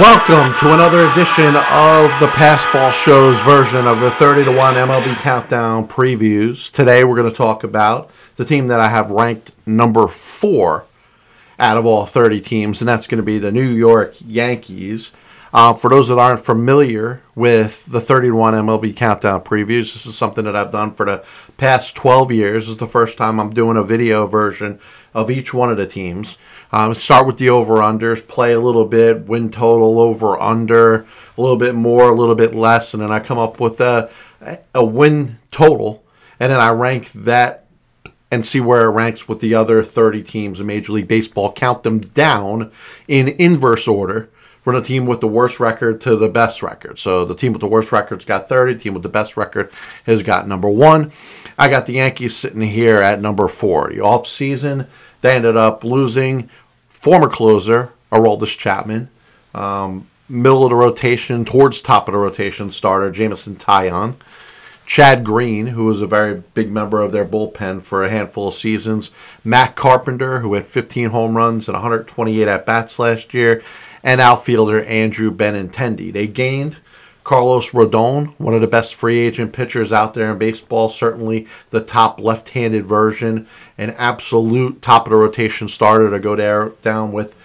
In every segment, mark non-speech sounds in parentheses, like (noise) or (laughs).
Welcome to another edition of the Passed Ball Show's version of the 30 to 1 MLB Countdown previews. Today we're going to talk about the team that I have ranked number four out of all 30 teams, and that's going to be the New York Yankees. Uh, for those that aren't familiar with the 30 to 1 MLB Countdown previews, this is something that I've done for the past 12 years. This is the first time I'm doing a video version of each one of the teams. Um, start with the over unders, play a little bit, win total over under, a little bit more, a little bit less, and then I come up with a, a win total, and then I rank that and see where it ranks with the other 30 teams in Major League Baseball. Count them down in inverse order from the team with the worst record to the best record. So the team with the worst record's got 30, the team with the best record has got number one. I got the Yankees sitting here at number four. The off season, they ended up losing former closer, Aroldis Chapman, um, middle of the rotation, towards top of the rotation starter, Jameson Taillon. Chad Green, who was a very big member of their bullpen for a handful of seasons, Matt Carpenter, who had 15 home runs and 128 at bats last year, and outfielder Andrew Benintendi. They gained Carlos Rodon, one of the best free agent pitchers out there in baseball, certainly the top left handed version, an absolute top of the rotation starter to go there, down with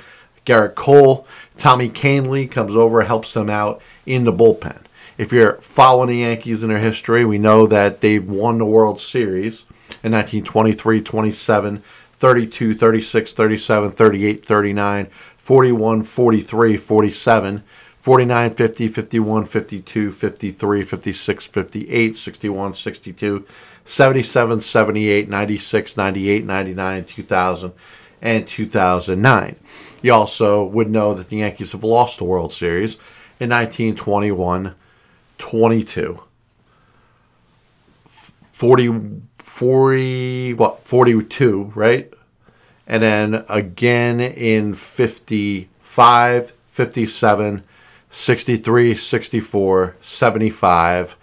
Gerrit Cole. Tommy Kahnle comes over, helps them out in the bullpen. If you're following the Yankees in their history, we know that they've won the World Series in 1923, 27, 32, 36, 37, 38, 39, 41, 43, 47. 49, 50, 51, 52, 53, 56, 58, 61, 62, 77, 78, 96, 98, 99, 2000, and 2009. You also would know that the Yankees have lost the World Series in 1921, 22, 40, 40, what, 42, right? And then again in 55, 57, 63, 64, 75,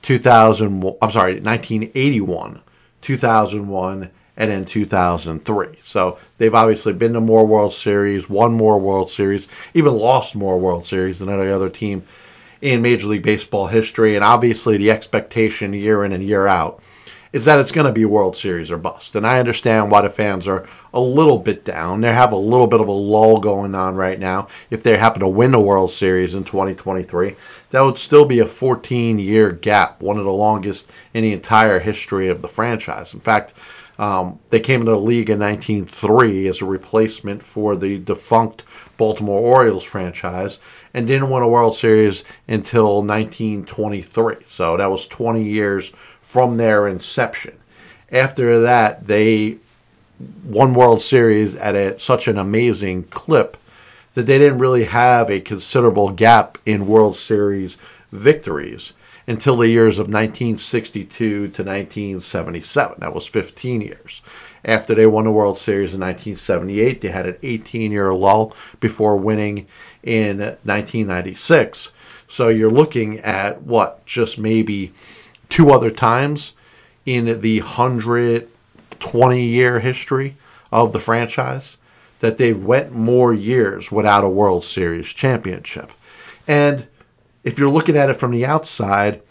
2000, I'm sorry, 1981, 2001, and then 2003. So they've obviously been to more World Series, won more World Series, even lost more World Series than any other team in Major League Baseball history. And obviously, the expectation year in and year out is that it's going to be World Series or bust. And I understand why the fans are a little bit down. They have a little bit of a lull going on right now. If they happen to win the World Series in 2023, that would still be a 14 year gap, one of the longest in the entire history of the franchise. In fact, um, they came into the league in 1903 as a replacement for the defunct Baltimore Orioles franchise and didn't win a World Series until 1923. So that was 20 years from their inception. After that, they won World Series at a, such an amazing clip that they didn't really have a considerable gap in World Series victories until the years of 1962 to 1977. That was 15 years. After they won the World Series in 1978, they had an 18 year lull before winning in 1996. So you're looking at what, just maybe two other times in the 120 year history of the franchise that they've went more years without a World Series championship. And if you're looking at it from the outside,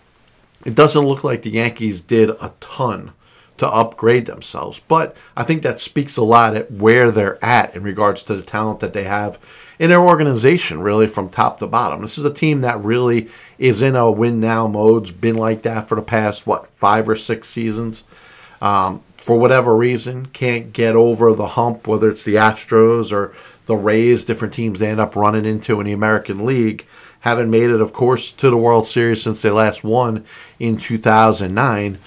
it doesn't look like the Yankees did a ton to upgrade themselves. But I think that speaks a lot at where they're at in regards to the talent that they have in their organization, really from top to bottom. This is a team that really is in a win now mode. It's been like that for the past, what, five or six seasons. Um, for whatever reason, can't get over the hump, whether it's the Astros or the Rays, different teams they end up running into in the American League. Haven't made it, of course, to the World Series since they last won in 2009.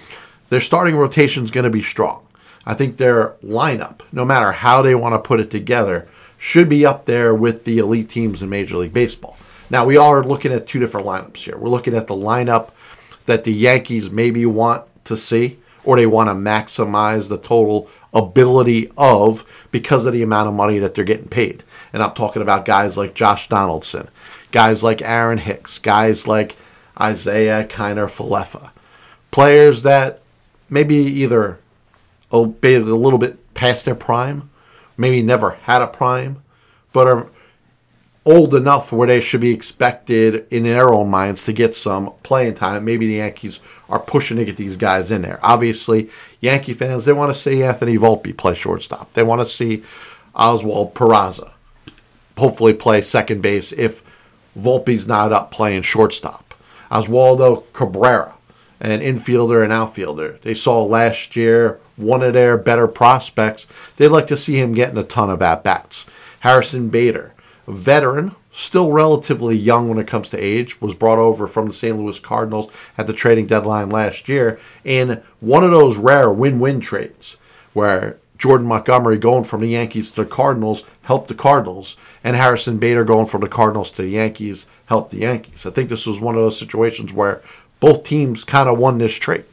Their starting rotation is going to be strong. I think their lineup, no matter how they want to put it together, should be up there with the elite teams in Major League Baseball. Now, we are looking at two different lineups here. We're looking at the lineup that the Yankees maybe want to see, or they want to maximize the total ability of because of the amount of money that they're getting paid. And I'm talking about guys like Josh Donaldson, guys like Aaron Hicks, guys like Isiah Kiner Falefa. Players that maybe either a little bit past their prime maybe never had a prime, but are old enough where they should be expected in their own minds to get some playing time. Maybe the Yankees are pushing to get these guys in there. Obviously, Yankee fans, they want to see Anthony Volpe play shortstop. They want to see Oswald Peraza hopefully play second base if Volpe's not up playing shortstop. Oswaldo Cabrera, an infielder and outfielder. They saw last year one of their better prospects. They'd like to see him getting a ton of at bats. Harrison Bader, veteran, still relatively young when it comes to age, was brought over from the St. Louis Cardinals at the trading deadline last year in one of those rare win win trades where Jordan Montgomery going from the Yankees to the Cardinals helped the Cardinals, and Harrison Bader going from the Cardinals to the Yankees helped the Yankees. I think this was one of those situations where both teams kind of won this trade.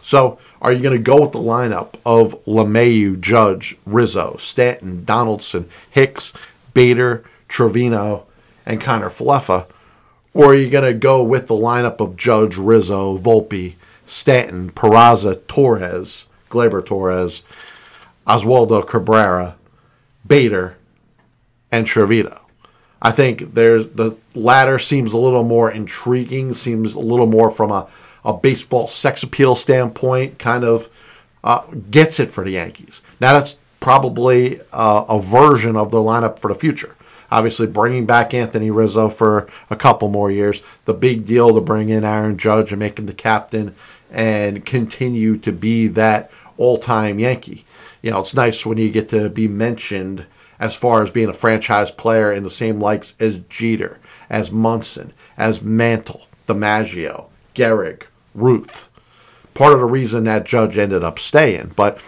So, are you going to go with the lineup of LeMahieu, Judge, Rizzo, Stanton, Donaldson, Hicks, Bader, Trevino, and Kiner Falefa? Or are you going to go with the lineup of Judge, Rizzo, Volpe, Stanton, Peraza, Torres, Gleyber Torres, Oswaldo Cabrera, Bader, and Trevino? I think there's the latter seems a little more intriguing, seems a little more from a, a baseball sex appeal standpoint, kind of uh, gets it for the Yankees. Now that's probably uh, a version of the lineup for the future. Obviously, bringing back Anthony Rizzo for a couple more years. The big deal to bring in Aaron Judge and make him the captain and continue to be that all-time Yankee. You know, it's nice when you get to be mentioned as far as being a franchise player in the same likes as Jeter, as Munson, as Mantle, DiMaggio, Gehrig, Ruth. Part of the reason that Judge ended up staying, but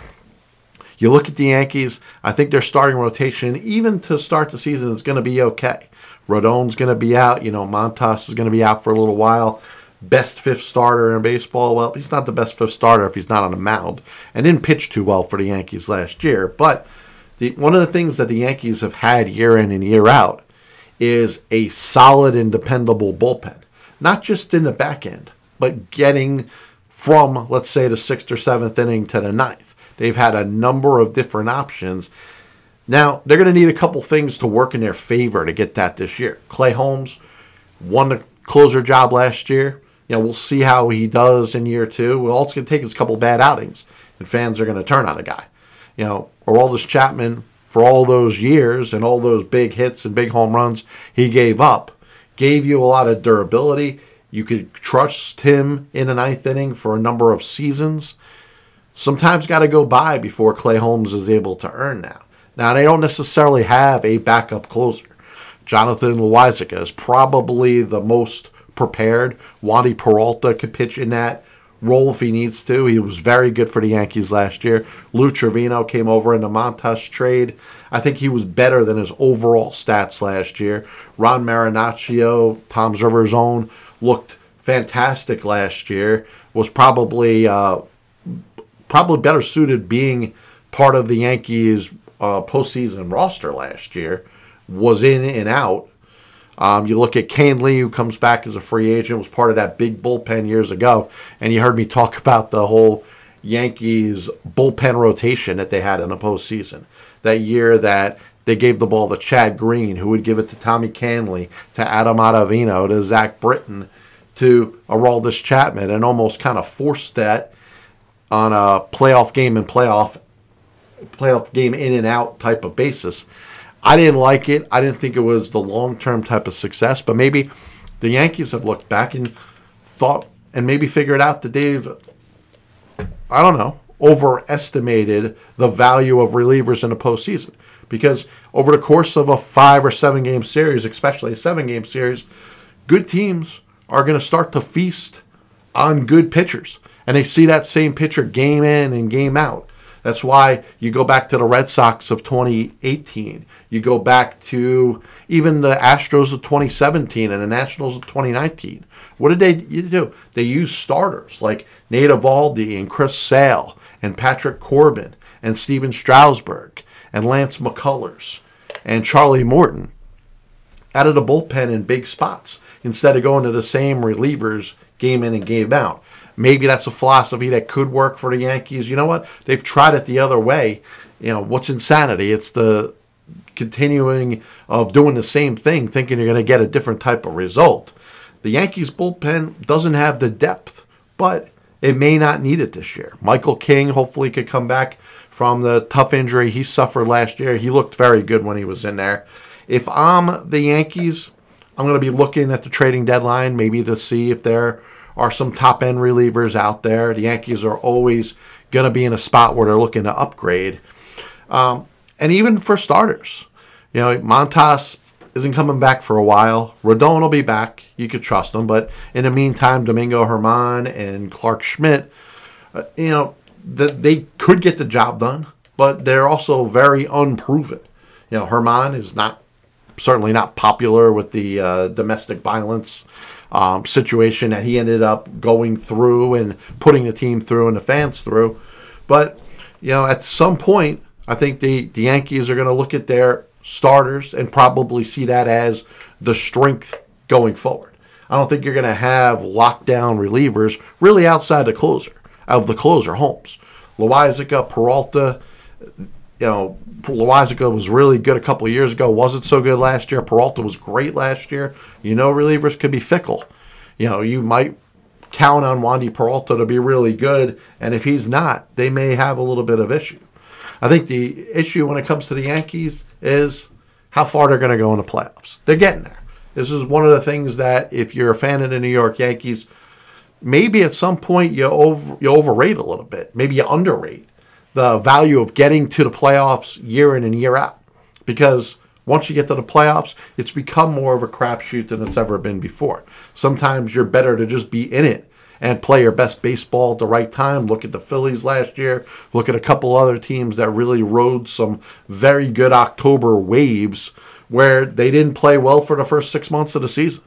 you look at the Yankees, I think their starting rotation, even to start the season, is going to be okay. Rodon's going to be out. You know, Montas is going to be out for a little while. Best fifth starter in baseball. Well, he's not the best fifth starter if he's not on the mound. And didn't pitch too well for the Yankees last year. But the, one of the things that the Yankees have had year in and year out is a solid and dependable bullpen. Not just in the back end, but getting from, let's say, the sixth or seventh inning to the ninth. They've had a number of different options. Now, they're going to need a couple things to work in their favor to get that this year. Clay Holmes won the closer job last year. You know, we'll see how he does in year two. Well, all it's going to take is a couple bad outings, and fans are going to turn on a guy. You know, or Aroldis Chapman, for all those years and all those big hits and big home runs he gave up, gave you a lot of durability. You could trust him in the ninth inning for a number of seasons sometimes got to go by before Clay Holmes is able to earn now. Now, they don't necessarily have a backup closer. Jonathan Loáisiga is probably the most prepared. Wandy Peralta could pitch in that role if he needs to. He was very good for the Yankees last year. Lou Trevino came over in the Montas trade. I think he was better than his overall stats last year. Ron Marinaccio, Toms River's own, looked fantastic last year. Was probably uh, probably better suited being part of the Yankees uh, postseason roster last year. Was in and out. Um, you look at Kahnle, who comes back as a free agent, was part of that big bullpen years ago, and you heard me talk (laughs) about the whole Yankees bullpen rotation that they had in the postseason. That year that they gave the ball to Chad Green, who would give it to Tommy Kahnle, to Adam Ottavino, to Zach Britton, to Aroldis Chapman, and almost kind of forced that on a playoff game and playoff playoff game in and out type of basis. I didn't like it. I didn't think it was the long term type of success, but maybe the Yankees have looked back and thought and maybe figured out that they've I don't know, overestimated the value of relievers in the postseason. Because over the course of a five or seven game series, especially a seven game series, good teams are going to start to feast on good pitchers and they see that same pitcher game in and game out. That's why you go back to the Red Sox of 2018. You go back to even the Astros of 2017 and the Nationals of 2019. What did they do? They used starters like Nate Eovaldi and Chris Sale and Patrick Corbin and Stephen Strasburg and Lance McCullers and Charlie Morton out of the bullpen in big spots instead of going to the same relievers game in and game out. Maybe that's a philosophy that could work for the Yankees. You know what? They've tried it the other way. You know, what's insanity? It's the continuing of doing the same thing, thinking you're going to get a different type of result. The Yankees bullpen doesn't have the depth, but it may not need it this year. Michael King hopefully could come back from the tough injury he suffered last year. He looked very good when he was in there. If I'm the Yankees, I'm going to be looking at the trading deadline, maybe to see if there are some top end relievers out there. The Yankees are always going to be in a spot where they're looking to upgrade. Um, and even for starters, you know, Montas isn't coming back for a while. Rodon will be back. You could trust him. But in the meantime, Domingo Germán and Clarke Schmidt, uh, you know, the, they could get the job done, but they're also very unproven. You know, Germán is not certainly not popular with the uh, domestic violence um, situation that he ended up going through and putting the team through and the fans through. But you know, at some point, I think the, the Yankees are going to look at their starters and probably see that as the strength going forward. I don't think you're going to have lockdown relievers really outside the closer of the closer Holmes. Loaisiga, Peralta, you know, Loaisiga was really good a couple years ago. Wasn't so good last year. Peralta was great last year. You know, relievers could be fickle. You know, you might count on Wandy Peralta to be really good, and if he's not, they may have a little bit of issue. I think the issue when it comes to the Yankees is how far they're going to go in the playoffs. They're getting there. This is one of the things that if you're a fan of the New York Yankees, maybe at some point you over you overrate a little bit. Maybe you underrate the value of getting to the playoffs year in and year out. Because once you get to the playoffs, it's become more of a crapshoot than it's ever been before. Sometimes you're better to just be in it and play your best baseball at the right time. Look at the Phillies last year. Look at a couple other teams that really rode some very good October waves where they didn't play well for the first six months of the season.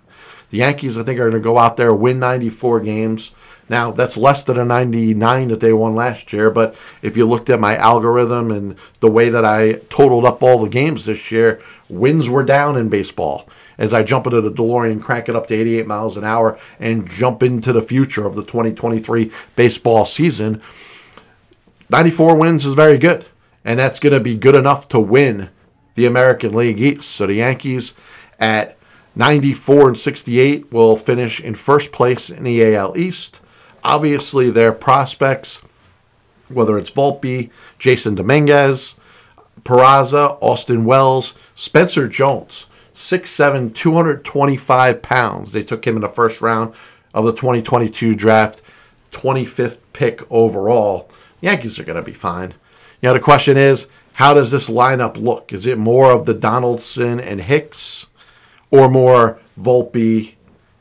The Yankees, I think, are going to go out there, win 94 games. Now, that's less than a 99 that they won last year, but if you looked at my algorithm and the way that I totaled up all the games this year, wins were down in baseball as I jump into the DeLorean, crank it up to 88 miles an hour, and jump into the future of the 2023 baseball season. 94 wins is very good, and that's going to be good enough to win the American League East. So the Yankees at 94 and 68 will finish in first place in the AL East. Obviously, their prospects, whether it's Volpe, Jasson Domínguez, Peraza, Austin Wells, Spencer Jones, 6'7, 225 pounds. They took him in the first round of the 2022 draft, 25th pick overall. Yankees are going to be fine. Know, the question is, how does this lineup look? Is it more of the Donaldson and Hicks or more Volpe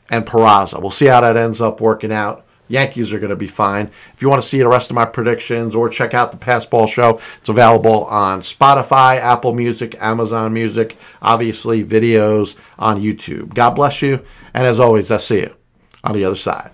and Peraza? We'll see how that ends up working out. Yankees are going to be fine. If you want to see the rest of my predictions or check out the Passed Ball Show, it's available on Spotify, Apple Music, Amazon Music, obviously videos on YouTube. God bless you, and as always, I see you on the other side.